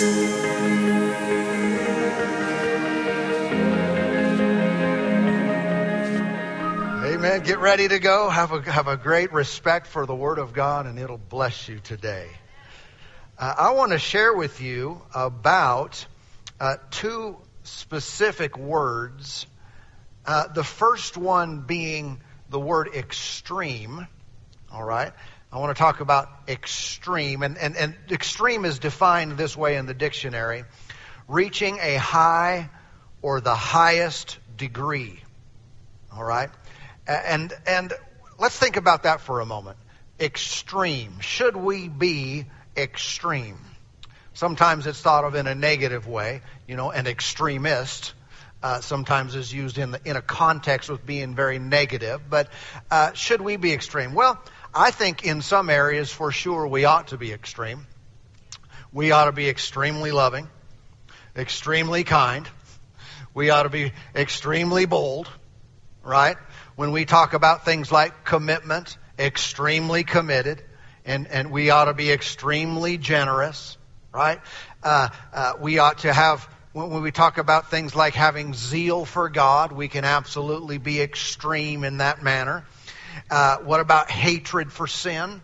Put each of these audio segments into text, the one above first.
Amen. Get ready to go. Have a, have a great respect for the Word of God, and it'll bless you today. Uh, I want to share with you about uh, two specific words. Uh, the first one being the word extreme. All right. I want to talk about extreme. And, and, and extreme is defined this way in the dictionary reaching a high or the highest degree. All right. And, and let's think about that for a moment. Extreme. Should we be extreme? Sometimes it's thought of in a negative way, you know, an extremist. Uh, sometimes is used in the, in a context with being very negative. But uh, should we be extreme? Well, I think in some areas for sure we ought to be extreme. We ought to be extremely loving, extremely kind. We ought to be extremely bold, right? when we talk about things like commitment, extremely committed, and, and we ought to be extremely generous, right? Uh, uh, we ought to have, when we talk about things like having zeal for God, we can absolutely be extreme in that manner. Uh, what about hatred for sin?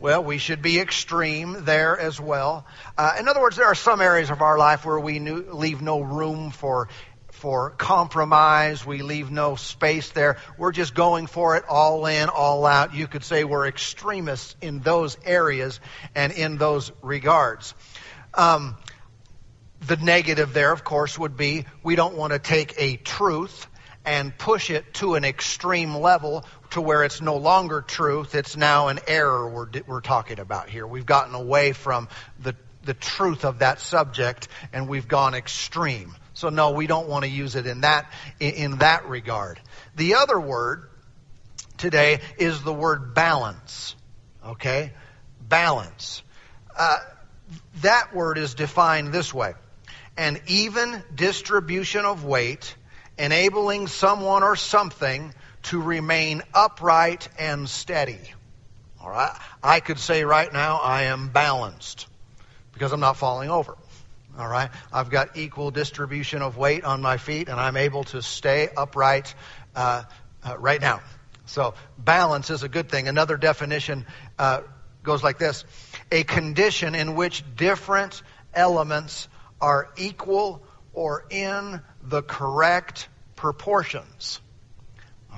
Well, we should be extreme there as well. Uh, in other words, there are some areas of our life where we leave no room for for compromise. We leave no space there. We're just going for it all in, all out. You could say we're extremists in those areas and in those regards. Um, the negative there, of course, would be we don't want to take a truth and push it to an extreme level to where it's no longer truth. It's now an error we're, we're talking about here. We've gotten away from the, the truth of that subject and we've gone extreme. So no, we don't want to use it in that, in that regard. The other word today is the word balance. Okay? Balance. Uh, that word is defined this way. An even distribution of weight, enabling someone or something to remain upright and steady. All right? I could say right now, I am balanced because I'm not falling over. All right. I've got equal distribution of weight on my feet, and I'm able to stay upright uh, uh, right now. So balance is a good thing. Another definition uh, goes like this: a condition in which different elements are equal or in the correct proportions.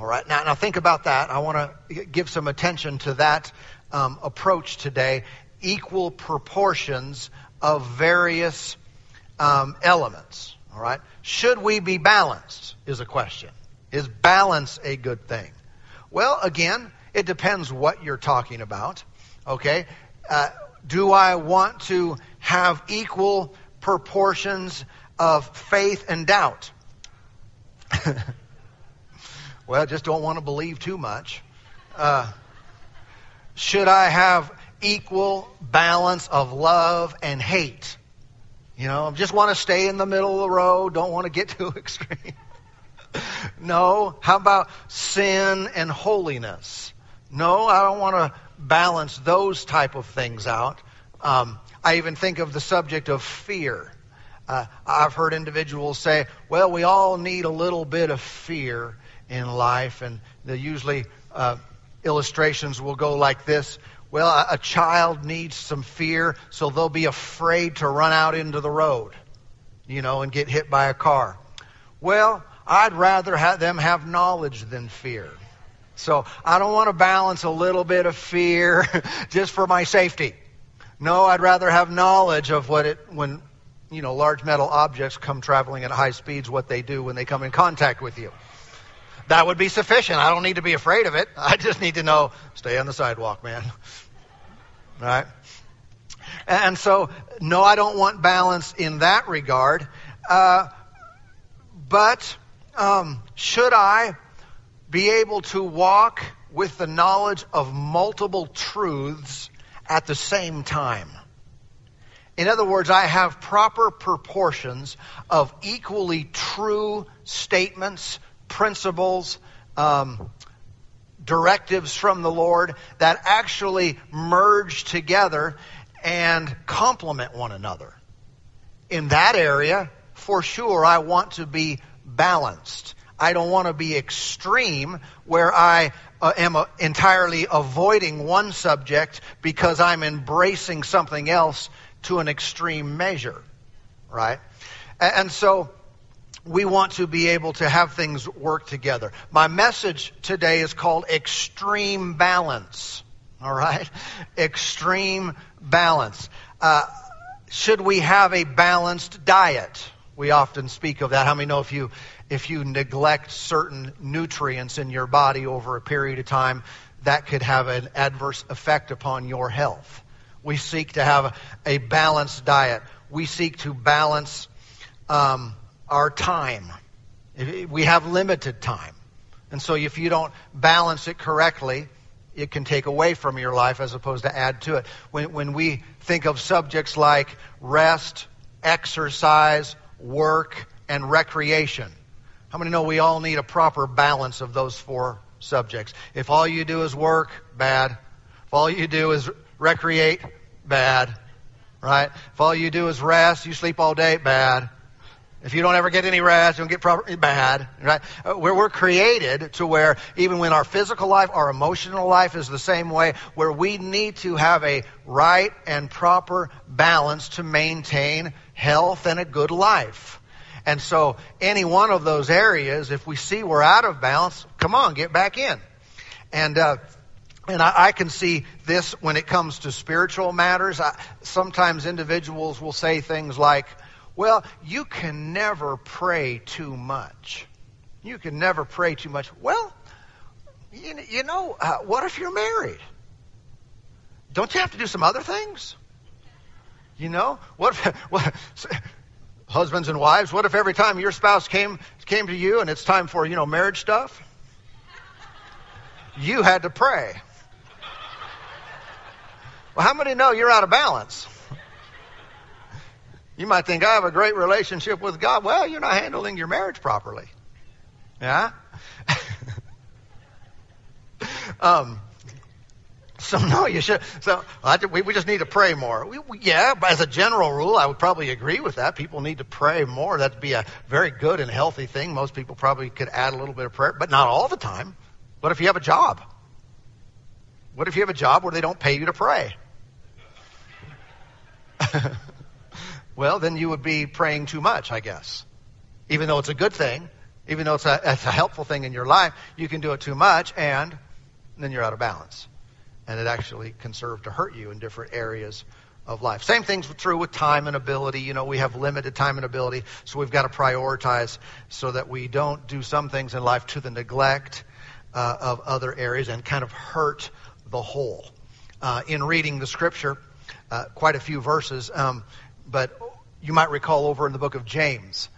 All right. Now, now think about that. I want to give some attention to that um, approach today. Equal proportions of various um, elements. All right. Should we be balanced? Is a question. Is balance a good thing? Well, again, it depends what you're talking about. Okay. Uh, do I want to have equal proportions of faith and doubt? well, just don't want to believe too much. Uh, should I have equal balance of love and hate? You know, just want to stay in the middle of the road, don't want to get too extreme. no, how about sin and holiness? No, I don't want to balance those type of things out. Um, I even think of the subject of fear. Uh, I've heard individuals say, well, we all need a little bit of fear in life, and usually uh, illustrations will go like this. Well, a child needs some fear, so they'll be afraid to run out into the road, you know, and get hit by a car. Well, I'd rather have them have knowledge than fear. So I don't want to balance a little bit of fear just for my safety. No, I'd rather have knowledge of what it, when, you know, large metal objects come traveling at high speeds, what they do when they come in contact with you. That would be sufficient. I don't need to be afraid of it. I just need to know, stay on the sidewalk, man. Right? And so, no, I don't want balance in that regard. Uh, but um, should I be able to walk with the knowledge of multiple truths at the same time? In other words, I have proper proportions of equally true statements, principles, um, directives from the Lord that actually merge together and complement one another. in that area, for sure, I want to be balanced. I don't want to be extreme where I uh, am uh, entirely avoiding one subject because I'm embracing something else to an extreme measure, right? And, and so we want to be able to have things work together. My message today is called extreme balance. All right? Extreme balance. Uh, should we have a balanced diet? We often speak of that. How many know if you if you neglect certain nutrients in your body over a period of time, that could have an adverse effect upon your health. We seek to have a balanced diet. We seek to balance um, our time. We have limited time. And so if you don't balance it correctly, it can take away from your life as opposed to add to it. When, when we think of subjects like rest, exercise, work, and recreation, how many know we all need a proper balance of those four subjects? If all you do is work, bad. If all you do is recreate, bad. Right? If all you do is rest, you sleep all day, bad. If you don't ever get any rest, you don't get proper, bad, right? Uh, we're created to where even when our physical life, our emotional life is the same way, where we need to have a right and proper balance to maintain health and a good life. And so, any one of those areas, if we see we're out of balance, come on, get back in. And, uh, and I, I, can see this when it comes to spiritual matters. I, sometimes individuals will say things like, well, you can never pray too much. You can never pray too much. Well, you, you know, uh, what if you're married? Don't you have to do some other things? You know, what if, what, husbands and wives, what if every time your spouse came came to you and it's time for, you know, marriage stuff? You had to pray. Well, how many know you're out of balance? You might think I have a great relationship with God. Well, you're not handling your marriage properly. Yeah? um, so no, you should. So we, just need to pray more. We, we, yeah, as a general rule, I would probably agree with that. People need to pray more. That'd be a very good and healthy thing. Most people probably could add a little bit of prayer, but not all the time. What if you have a job? What if you have a job where they don't pay you to pray? well, then you would be praying too much, I guess. Even though it's a good thing, even though it's a, it's a helpful thing in your life, you can do it too much, and then you're out of balance and it actually can serve to hurt you in different areas of life. Same thing's true with time and ability. You know, we have limited time and ability, so we've got to prioritize so that we don't do some things in life to the neglect uh, of other areas and kind of hurt the whole. Uh, in reading the scripture, uh, quite a few verses, um, but you might recall over in the book of James,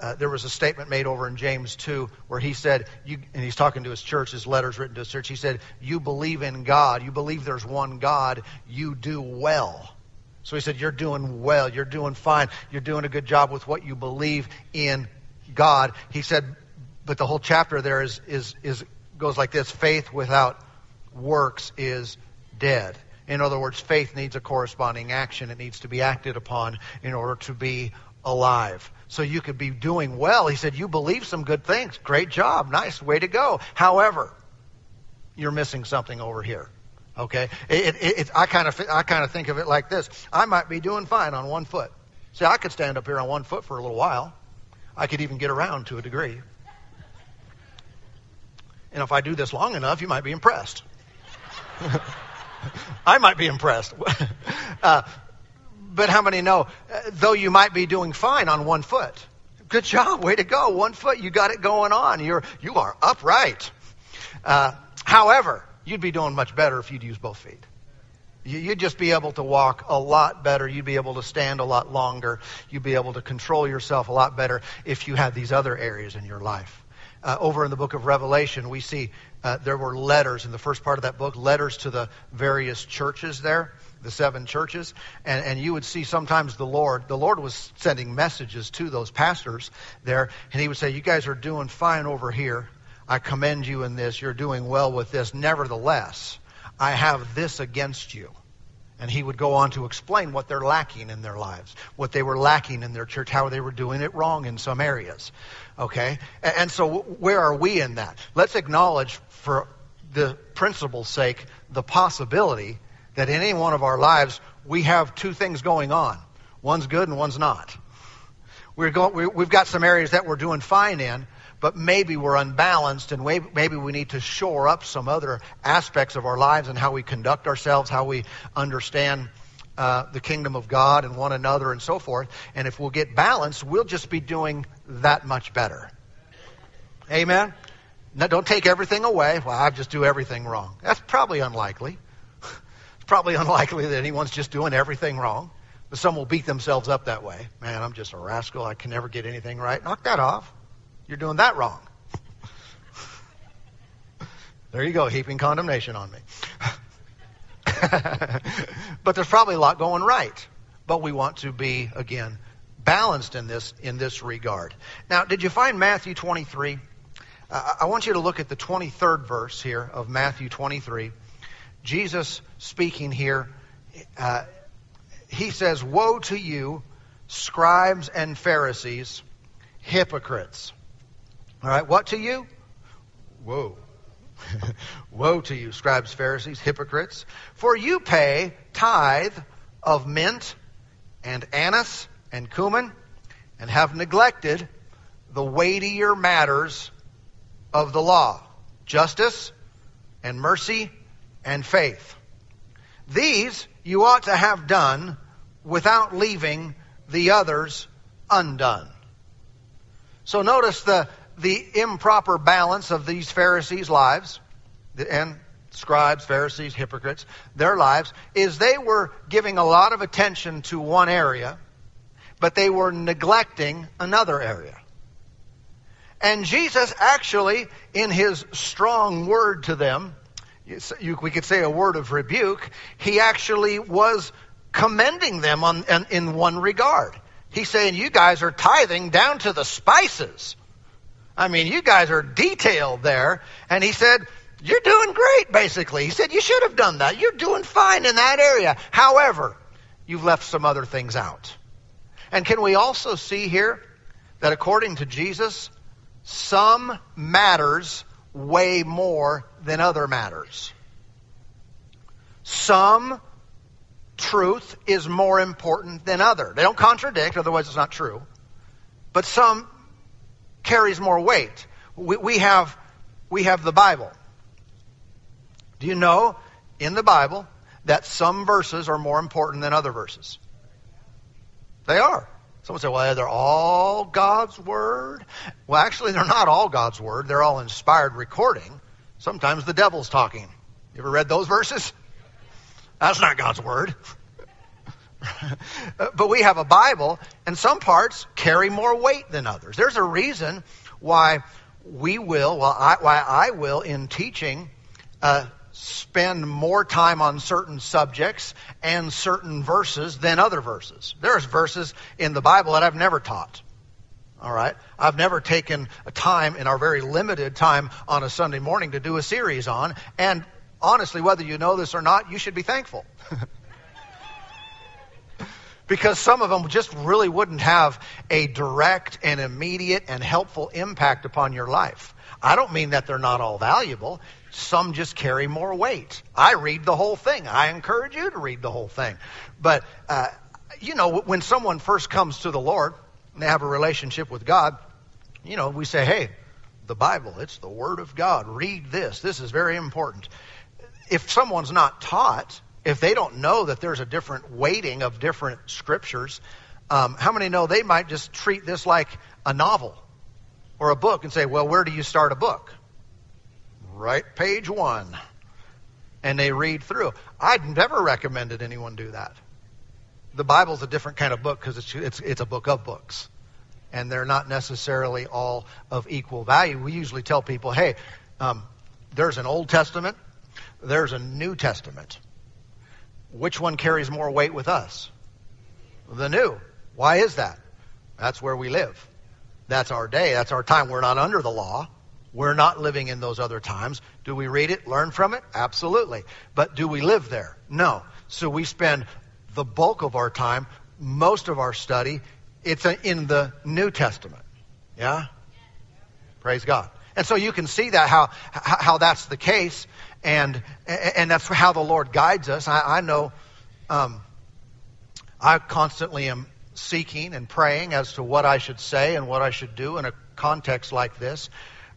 uh, there was a statement made over in James 2 where he said, and he's talking to his church, his letters written to his church. He said, You believe in God. You believe there's one God. You do well. So he said, You're doing well. You're doing fine. You're doing a good job with what you believe in God. He said, but the whole chapter there is, is, is goes like this faith without works is dead. In other words, faith needs a corresponding action. It needs to be acted upon in order to be alive. So you could be doing well. He said, You believe some good things. Great job. Nice. Way to go. However, you're missing something over here. Okay? It, it, it, I kind of I kind of think of it like this. I might be doing fine on one foot. See, I could stand up here on one foot for a little while. I could even get around to a degree. And if I do this long enough, you might be impressed. I might be impressed. uh, but how many know, uh, though you might be doing fine on one foot, good job, way to go, one foot, you got it going on. You're, you are upright. Uh, however, you'd be doing much better if you'd use both feet. You'd just be able to walk a lot better. You'd be able to stand a lot longer. You'd be able to control yourself a lot better if you had these other areas in your life. Uh, over in the book of Revelation, we see uh, there were letters in the first part of that book, letters to the various churches there the seven churches, and, and you would see sometimes the Lord, the Lord was sending messages to those pastors there, and he would say, You guys are doing fine over here. I commend you in this. You're doing well with this. Nevertheless, I have this against you. And he would go on to explain what they're lacking in their lives, what they were lacking in their church, how they were doing it wrong in some areas. Okay? And so where are we in that? Let's acknowledge for the principle's sake the possibility that in any one of our lives we have two things going on. One's good and one's not. We're going, we, have got some areas that we're doing fine in, but maybe we're unbalanced and maybe we need to shore up some other aspects of our lives and how we conduct ourselves, how we understand uh, the kingdom of God and one another and so forth. And if we'll get balanced, we'll just be doing that much better. Amen? Now, don't take everything away. Well, I just do everything wrong. That's probably unlikely. it's probably unlikely that anyone's just doing everything wrong. But some will beat themselves up that way. Man, I'm just a rascal. I can never get anything right. Knock that off. You're doing that wrong. there you go, heaping condemnation on me. but there's probably a lot going right. But we want to be, again, balanced in this, in this regard. Now, did you find Matthew 23? Uh, I want you to look at the 23rd verse here of Matthew 23. Jesus speaking here, uh, he says, Woe to you, scribes and Pharisees, hypocrites. All right, what to you? Woe. Woe to you, scribes, Pharisees, hypocrites, for you pay tithe of mint and anise and cumin and have neglected the weightier matters of the law justice and mercy and faith. These you ought to have done without leaving the others undone. So notice the the improper balance of these Pharisees' lives and scribes, Pharisees, hypocrites, their lives, is they were giving a lot of attention to one area, but they were neglecting another area. And Jesus actually, in his strong word to them, we could say a word of rebuke, he actually was commending them on, in, in one regard. He's saying, You guys are tithing down to the spices. I mean, you guys are detailed there. And he said, You're doing great, basically. He said, You should have done that. You're doing fine in that area. However, you've left some other things out. And can we also see here that according to Jesus, some matters weigh more than other matters? Some truth is more important than other. They don't contradict, otherwise it's not true. But some carries more weight. We, we, have, we have the Bible. Do you know in the Bible that some verses are more important than other verses? They are. Someone say, well, they're all God's Word. Well, actually, they're not all God's Word. They're all inspired recording. Sometimes the devil's talking. You ever read those verses? That's not God's Word. but we have a Bible, and some parts carry more weight than others. There's a reason why we will, well, I, why I will, in teaching, uh, spend more time on certain subjects and certain verses than other verses. There's verses in the Bible that I've never taught. All right? I've never taken a time in our very limited time on a Sunday morning to do a series on. And honestly, whether you know this or not, you should be thankful. because some of them just really wouldn't have a direct and immediate and helpful impact upon your life. I don't mean that they're not all valuable. Some just carry more weight. I read the whole thing. I encourage you to read the whole thing. But, uh, you know, when someone first comes to the Lord and they have a relationship with God, you know, we say, hey, the Bible, it's the Word of God. Read this. This is very important. If someone's not taught, if they don't know that there's a different weighting of different scriptures, um, how many know they might just treat this like a novel or a book and say, well, where do you start a book? Right, page one. And they read through. I'd never recommended anyone do that. The Bible's a different kind of book because it's, it's, it's a book of books. And they're not necessarily all of equal value. We usually tell people, hey, um, there's an Old Testament, there's a New Testament which one carries more weight with us? The new. Why is that? That's where we live. That's our day. That's our time. We're not under the law. We're not living in those other times. Do we read it, learn from it? Absolutely. But do we live there? No. So we spend the bulk of our time, most of our study, it's in the New Testament. Yeah? Praise God. And so you can see that how how that's the case, and and that's how the Lord guides us. I, I know um, I constantly am seeking and praying as to what I should say and what I should do in a context like this.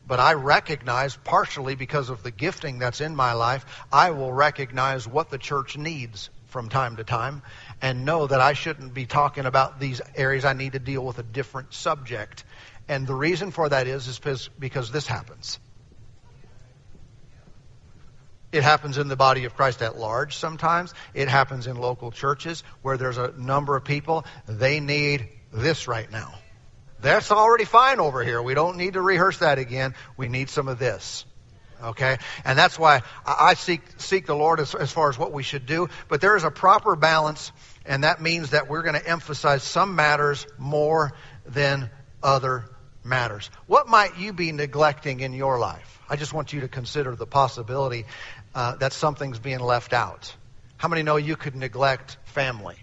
But I recognize, partially because of the gifting that's in my life, I will recognize what the church needs from time to time and know that I shouldn't be talking about these areas. I need to deal with a different subject. And the reason for that is, is because this happens. It happens in the body of Christ at large sometimes. It happens in local churches where there's a number of people. They need this right now. That's already fine over here. We don't need to rehearse that again. We need some of this. Okay? And that's why I seek, seek the Lord as, as far as what we should do. But there is a proper balance, and that means that we're going to emphasize some matters more than other matters. What might you be neglecting in your life? I just want you to consider the possibility uh, that something's being left out. How many know you could neglect family?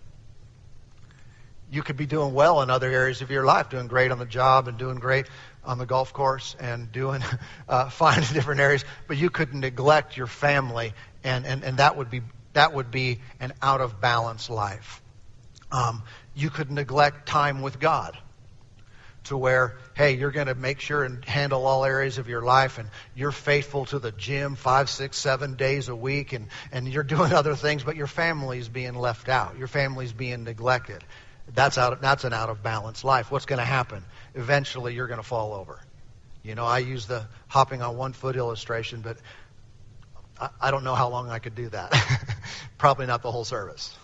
you could be doing well in other areas of your life, doing great on the job and doing great on the golf course and doing uh, fine in different areas, but you could neglect your family, and, and, and that would be that would be an out of balance life. Um, you could neglect time with God to where, hey, you're going to make sure and handle all areas of your life and you're faithful to the gym five, six, seven days a week and, and you're doing other things, but your family's being left out. Your family's being neglected. That's out. That's an out of balance life. What's going to happen? Eventually, you're going to fall over. You know, I use the hopping on one foot illustration, but I, I don't know how long I could do that. Probably not the whole service.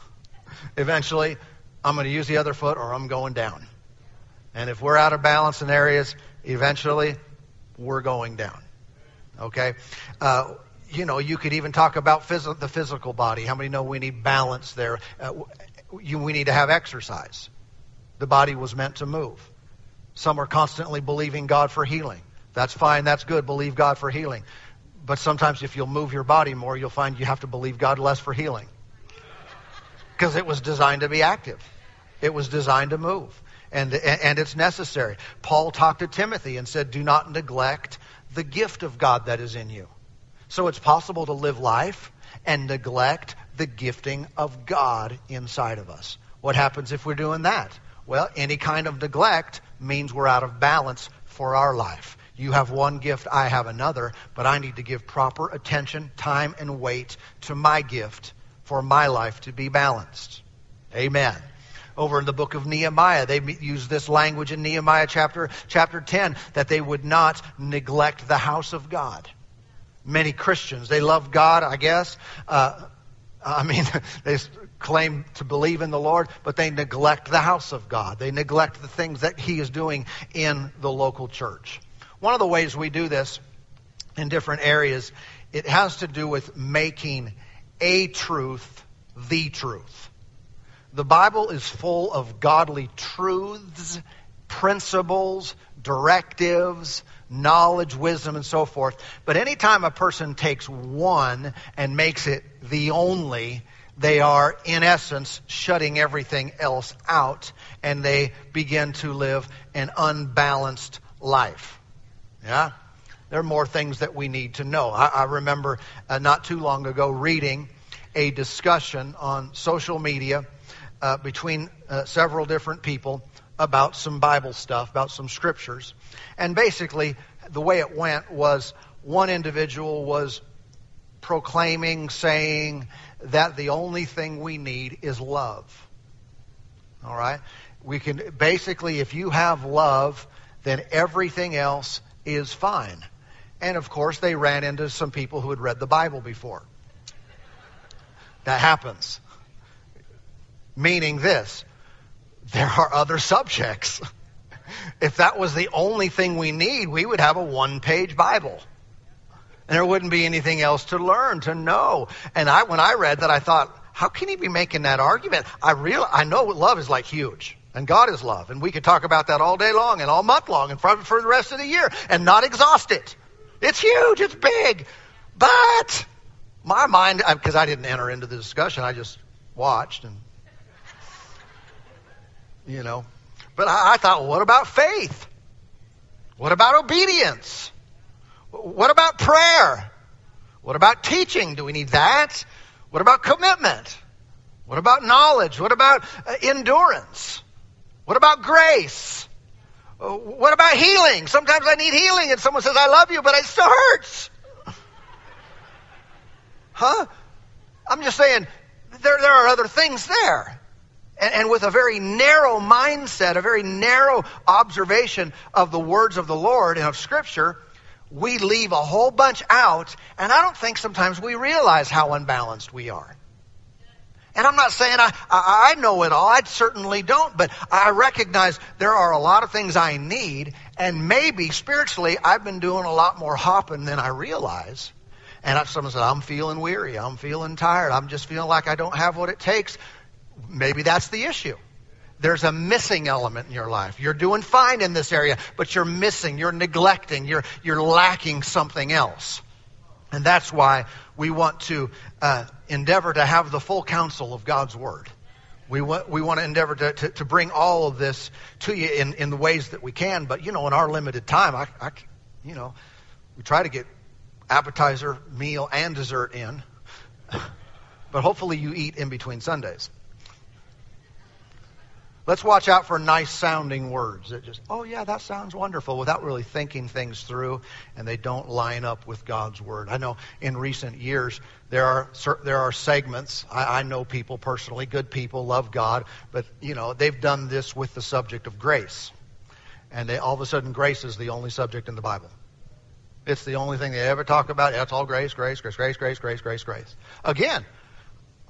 Eventually, I'm going to use the other foot, or I'm going down. And if we're out of balance in areas, eventually, we're going down. Okay. Uh, you know, you could even talk about phys- the physical body. How many know we need balance there? Uh, you, we need to have exercise. The body was meant to move. Some are constantly believing God for healing. That's fine. That's good. Believe God for healing. But sometimes if you'll move your body more, you'll find you have to believe God less for healing. Because it was designed to be active. It was designed to move. And, and it's necessary. Paul talked to Timothy and said, do not neglect the gift of God that is in you. So it's possible to live life and neglect the gifting of God inside of us. What happens if we're doing that? Well, any kind of neglect means we're out of balance for our life. You have one gift, I have another, but I need to give proper attention, time, and weight to my gift for my life to be balanced. Amen. Over in the book of Nehemiah, they use this language in Nehemiah chapter, chapter 10 that they would not neglect the house of God. Many Christians, they love God, I guess, uh, I mean, they claim to believe in the Lord, but they neglect the house of God. They neglect the things that He is doing in the local church. One of the ways we do this in different areas, it has to do with making a truth the truth. The Bible is full of godly truths, principles, directives, knowledge, wisdom, and so forth. But anytime a person takes one and makes it the only, they are, in essence, shutting everything else out and they begin to live an unbalanced life. Yeah? There are more things that we need to know. I, I remember uh, not too long ago reading a discussion on social media uh, between uh, several different people about some Bible stuff, about some scriptures. And basically, the way it went was one individual was proclaiming, saying that the only thing we need is love. All right? We can basically, if you have love, then everything else is fine. And of course, they ran into some people who had read the Bible before. That happens. Meaning this there are other subjects. if that was the only thing we need, we would have a one page Bible. And there wouldn't be anything else to learn, to know. And I, when I read that, I thought, how can he be making that argument? I real, I know love is like huge. And God is love. And we could talk about that all day long and all month long and for, for the rest of the year and not exhaust it. It's huge. It's big. But my mind, because I didn't enter into the discussion, I just watched and, you know. But I, I thought, well, what about faith? What about obedience? What about prayer? What about teaching? Do we need that? What about commitment? What about knowledge? What about uh, endurance? What about grace? Uh, what about healing? Sometimes I need healing and someone says, I love you, but it still hurts. Huh? I'm just saying, there, there are other things there. And, and with a very narrow mindset, a very narrow observation of the words of the Lord and of Scripture, we leave a whole bunch out, and I don't think sometimes we realize how unbalanced we are. And I'm not saying I, I, I know it all. I certainly don't. But I recognize there are a lot of things I need. And maybe spiritually, I've been doing a lot more hopping than I realize. And someone said, I'm feeling weary. I'm feeling tired. I'm just feeling like I don't have what it takes. Maybe that's the issue. There's a missing element in your life. You're doing fine in this area, but you're missing, you're neglecting, you're, you're lacking something else. And that's why we want to uh, endeavor to have the full counsel of God's Word. We want, we want to endeavor to, to, to, bring all of this to you in, in the ways that we can. But, you know, in our limited time, I, I, you know, we try to get appetizer, meal, and dessert in. But hopefully you eat in between Sundays. Let's watch out for nice sounding words that just, oh yeah, that sounds wonderful, without really thinking things through, and they don't line up with God's word. I know in recent years there are there are segments. I, I know people personally, good people, love God, but you know they've done this with the subject of grace, and they, all of a sudden grace is the only subject in the Bible. It's the only thing they ever talk about. That's all grace, grace, grace, grace, grace, grace, grace, grace. Again,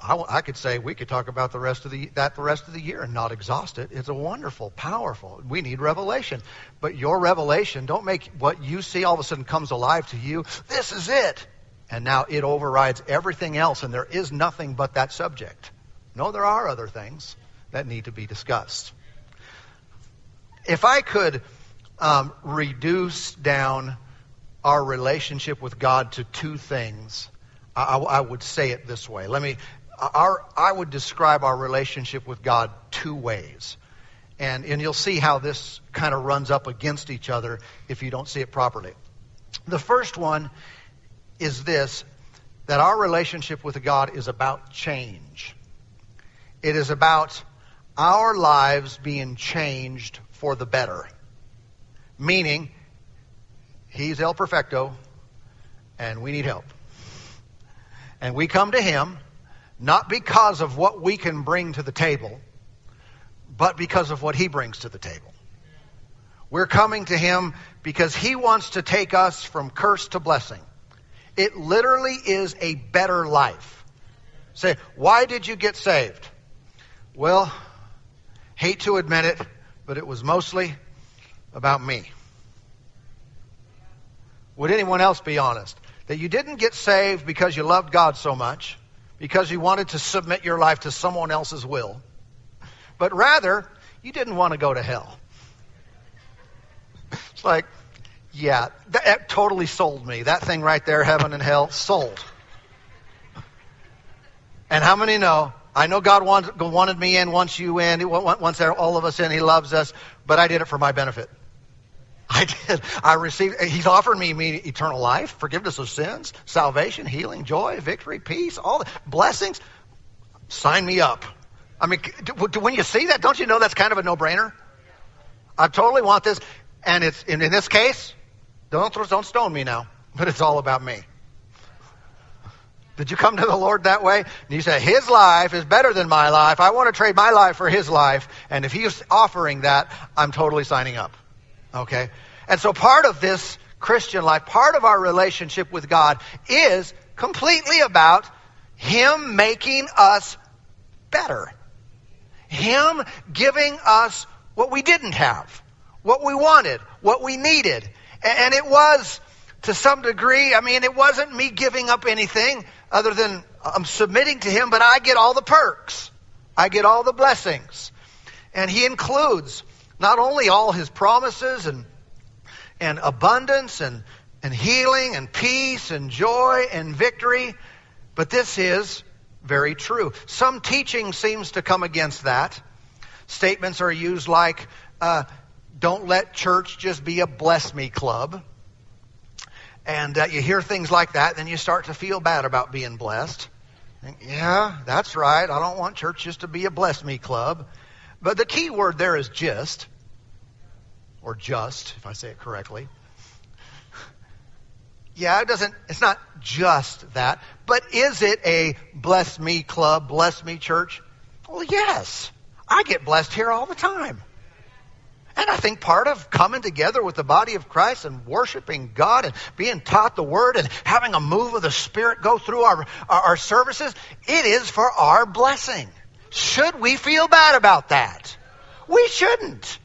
I, I, could say we could talk about the rest of the that the rest of the year and not exhaust it. It's a wonderful, powerful. We need revelation, but your revelation don't make what you see all of a sudden comes alive to you. This is it, and now it overrides everything else, and there is nothing but that subject. No, there are other things that need to be discussed. If I could um, reduce down our relationship with God to two things. I, I, would say it this way. Let me our, I would describe our relationship with God two ways. And, and you'll see how this kind of runs up against each other if you don't see it properly. The first one is this that our relationship with God is about change. It is about our lives being changed for the better. Meaning, He's El Perfecto, and we need help. And we come to Him not because of what we can bring to the table, but because of what He brings to the table. We're coming to Him because He wants to take us from curse to blessing. It literally is a better life. Say, why did you get saved? Well, hate to admit it, but it was mostly about me. Would anyone else be honest? That you didn't get saved because you loved God so much because you wanted to submit your life to someone else's will, but rather, you didn't want to go to hell. It's like, yeah, that, that totally sold me. That thing right there, heaven and hell, sold. And how many know? I know God wanted, wanted me in, wants you in, wants all of us in. He loves us, but I did it for my benefit. I did. I received, he's offered me eternal life, forgiveness of sins, salvation, healing, joy, victory, peace, all the blessings. Sign me up. I mean, when you see that, don't you know that's kind of a no-brainer? I totally want this. And it's, in, in this case, don't, don't stone me now, but it's all about me. Did you come to the Lord that way? And you say, His life is better than my life. I want to trade my life for His life. And if He's offering that, I'm totally signing up. Okay? And so part of this Christian life, part of our relationship with God is completely about Him making us better. Him giving us what we didn't have, what we wanted, what we needed. And it was, to some degree, I mean, it wasn't me giving up anything other than I'm submitting to Him, but I get all the perks. I get all the blessings. And He includes not only all his promises and, and abundance and, and healing and peace and joy and victory, but this is very true. Some teaching seems to come against that. Statements are used like, uh, don't let church just be a bless me club. And uh, you hear things like that, then you start to feel bad about being blessed. And, yeah, that's right. I don't want church just to be a bless me club. But the key word there is just, or just, if I say it correctly. Yeah, it doesn't, it's not just that, but is it a bless me club, bless me church? Well, yes. I get blessed here all the time. And I think part of coming together with the body of Christ and worshiping God and being taught the Word and having a move of the Spirit go through our, our, our services, it is for our blessing. Should we feel bad about that? We shouldn't.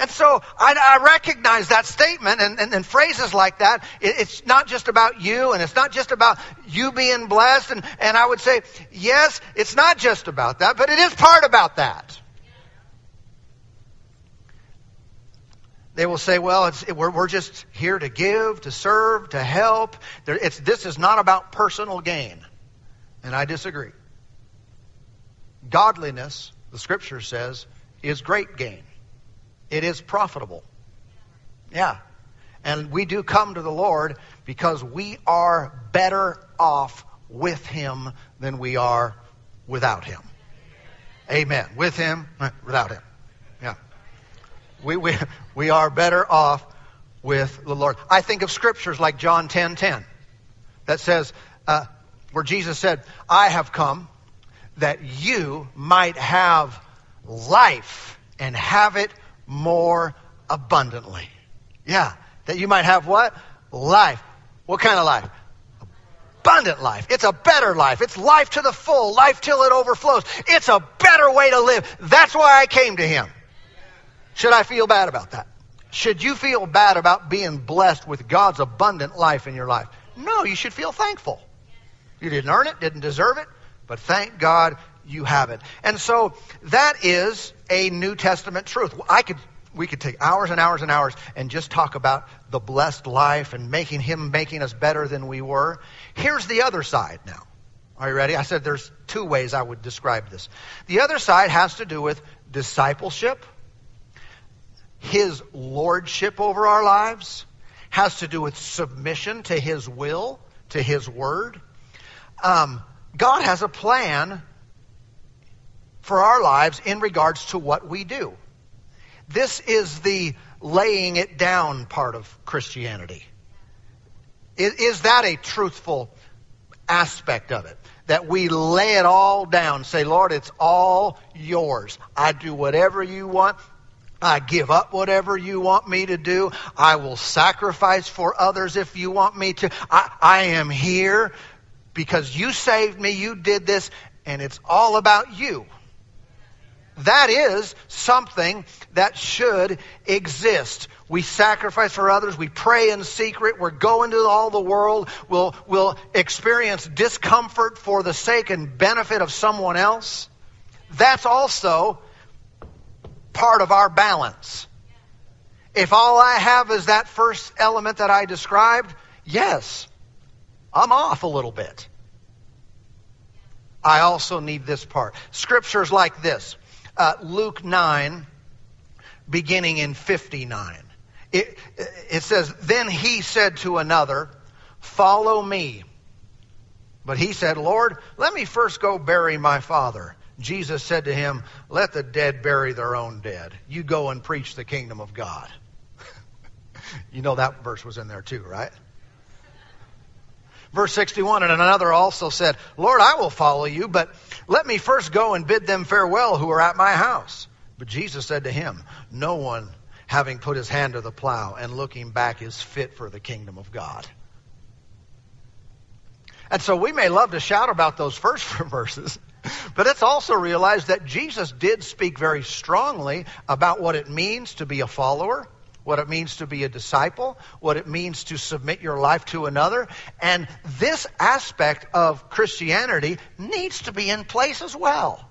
And so I, I recognize that statement and, and, and phrases like that. It, it's not just about you and it's not just about you being blessed. And, and I would say, yes, it's not just about that, but it is part about that. They will say, well, it's, we're, we're just here to give, to serve, to help. There, this is not about personal gain. And I disagree. Godliness, the scripture says, is great gain. It is profitable. Yeah. And we do come to the Lord because we are better off with Him than we are without Him. Amen. With Him, without Him. Yeah. We, we, we are better off with the Lord. I think of scriptures like John 10 10 that says, uh, where Jesus said, I have come that you might have life and have it more abundantly. Yeah, that you might have what? Life. What kind of life? Abundant life. It's a better life. It's life to the full, life till it overflows. It's a better way to live. That's why I came to him. Should I feel bad about that? Should you feel bad about being blessed with God's abundant life in your life? No, you should feel thankful. You didn't earn it, didn't deserve it, but thank God you have it. And so that is a New Testament truth. I could we could take hours and hours and hours and just talk about the blessed life and making him making us better than we were. Here's the other side now. Are you ready? I said there's two ways I would describe this. The other side has to do with discipleship, his lordship over our lives, has to do with submission to his will, to his word. Um, God has a plan for our lives in regards to what we do. This is the laying it down part of Christianity. Is, is that a truthful aspect of it? That we lay it all down, say, Lord, it's all yours. I do whatever you want. I give up whatever you want me to do. I will sacrifice for others if you want me to. I, I am here because you saved me, you did this, and it's all about you. That is something that should exist. We sacrifice for others. We pray in secret. We're going to all the world. We'll, we'll experience discomfort for the sake and benefit of someone else. That's also part of our balance. If all I have is that first element that I described, yes, I'm off a little bit. I also need this part. Scriptures like this uh, Luke 9, beginning in 59. It, it says, Then he said to another, Follow me. But he said, Lord, let me first go bury my father. Jesus said to him, Let the dead bury their own dead. You go and preach the kingdom of God. you know that verse was in there too, right? Verse 61, and another also said, Lord, I will follow you, but let me first go and bid them farewell who are at my house. But Jesus said to him, No one, having put his hand to the plow and looking back, is fit for the kingdom of God. And so we may love to shout about those first four verses, but let's also realize that Jesus did speak very strongly about what it means to be a follower what it means to be a disciple, what it means to submit your life to another. And this aspect of Christianity needs to be in place as well.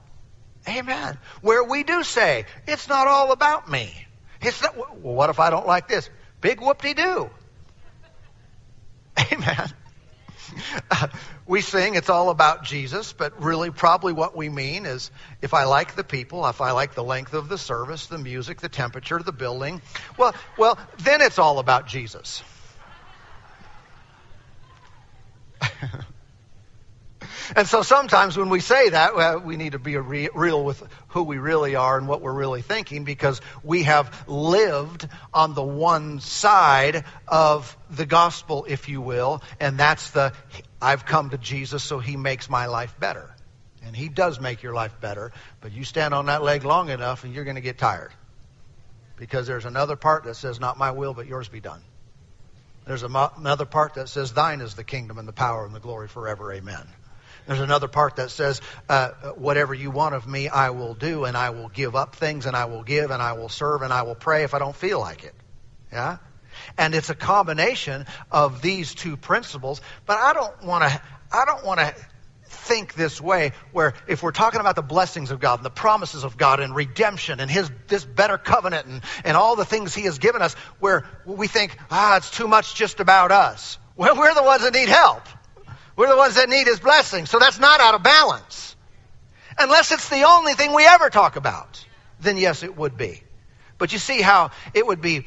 Amen. Where we do say, it's not all about me. It's not, well, what if I don't like this? Big whoop-de-doo. Amen. we sing it's all about Jesus, but really probably what we mean is if I like the people, if I like the length of the service, the music, the temperature, the building, well, well, then it's all about Jesus. And so sometimes when we say that, well, we need to be re- real with who we really are and what we're really thinking because we have lived on the one side of the gospel, if you will, and that's the I've come to Jesus so he makes my life better. And he does make your life better, but you stand on that leg long enough and you're going to get tired. Because there's another part that says, Not my will, but yours be done. There's another part that says, Thine is the kingdom and the power and the glory forever. Amen. There's another part that says, uh, whatever you want of me, I will do, and I will give up things, and I will give, and I will serve, and I will pray if I don't feel like it. Yeah? And it's a combination of these two principles, but I don't want to, I don't want to think this way where if we're talking about the blessings of God and the promises of God and redemption and his this better covenant and, and all the things he has given us where we think ah it's too much just about us well we're the ones that need help we're the ones that need His blessing. So that's not out of balance. Unless it's the only thing we ever talk about, then yes, it would be. But you see how it would be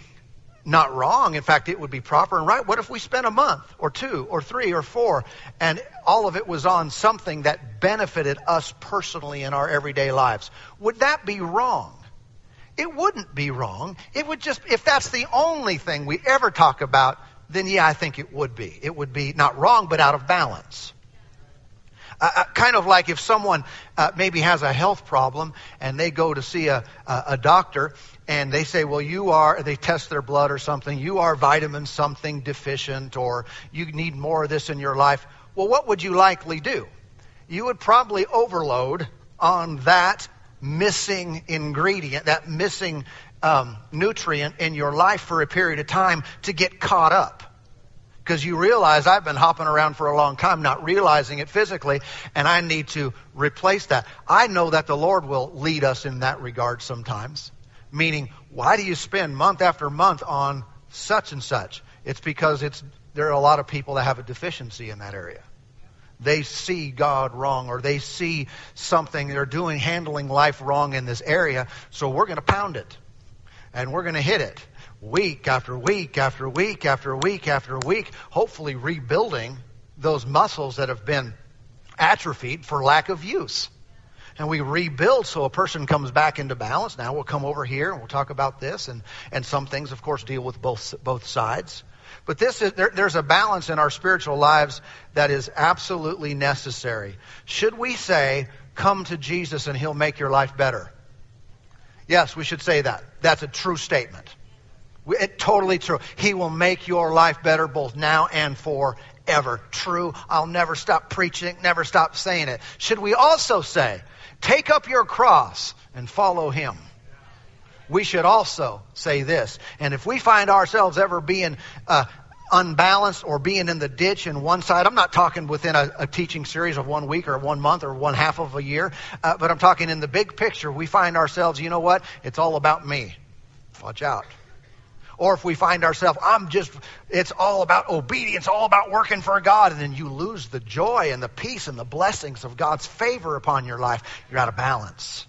not wrong. In fact, it would be proper and right. What if we spent a month or two or three or four and all of it was on something that benefited us personally in our everyday lives? Would that be wrong? It wouldn't be wrong. It would just, if that's the only thing we ever talk about, then yeah, I think it would be. It would be not wrong, but out of balance. Uh, uh, kind of like if someone uh, maybe has a health problem and they go to see a, a, a, doctor and they say, well, you are, they test their blood or something, you are vitamin something deficient or you need more of this in your life. Well, what would you likely do? You would probably overload on that missing ingredient, that missing um, nutrient in your life for a period of time to get caught up. Because you realize I've been hopping around for a long time, not realizing it physically, and I need to replace that. I know that the Lord will lead us in that regard sometimes. Meaning, why do you spend month after month on such and such? It's because it's there are a lot of people that have a deficiency in that area they see God wrong or they see something they're doing handling life wrong in this area so we're going to pound it and we're going to hit it week after week after week after week after week, hopefully rebuilding those muscles that have been atrophied for lack of use. And we rebuild so a person comes back into balance. Now we'll come over here and we'll talk about this. And, and some things, of course, deal with both, both sides. But this is, there, there's a balance in our spiritual lives that is absolutely necessary. Should we say, come to Jesus and he'll make your life better? Yes, we should say that. That's a true statement. It, totally true. He will make your life better both now and forever. True. I'll never stop preaching, never stop saying it. Should we also say, take up your cross and follow him? We should also say this. And if we find ourselves ever being uh, unbalanced or being in the ditch in one side. I'm not talking within a, a teaching series of one week or one month or one half of a year, uh, but I'm talking in the big picture. We find ourselves, you know what? It's all about me. Watch out. Or if we find ourselves, I'm just, it's all about obedience, all about working for God, and then you lose the joy and the peace and the blessings of God's favor upon your life, you're out of balance.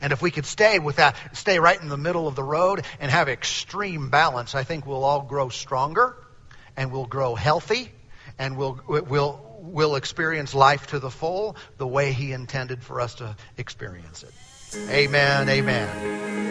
And if we could stay with that, stay right in the middle of the road and have extreme balance, I think we'll all grow stronger and we'll grow healthy and we'll, we'll, we'll experience life to the full the way He intended for us to experience it. Amen. Amen.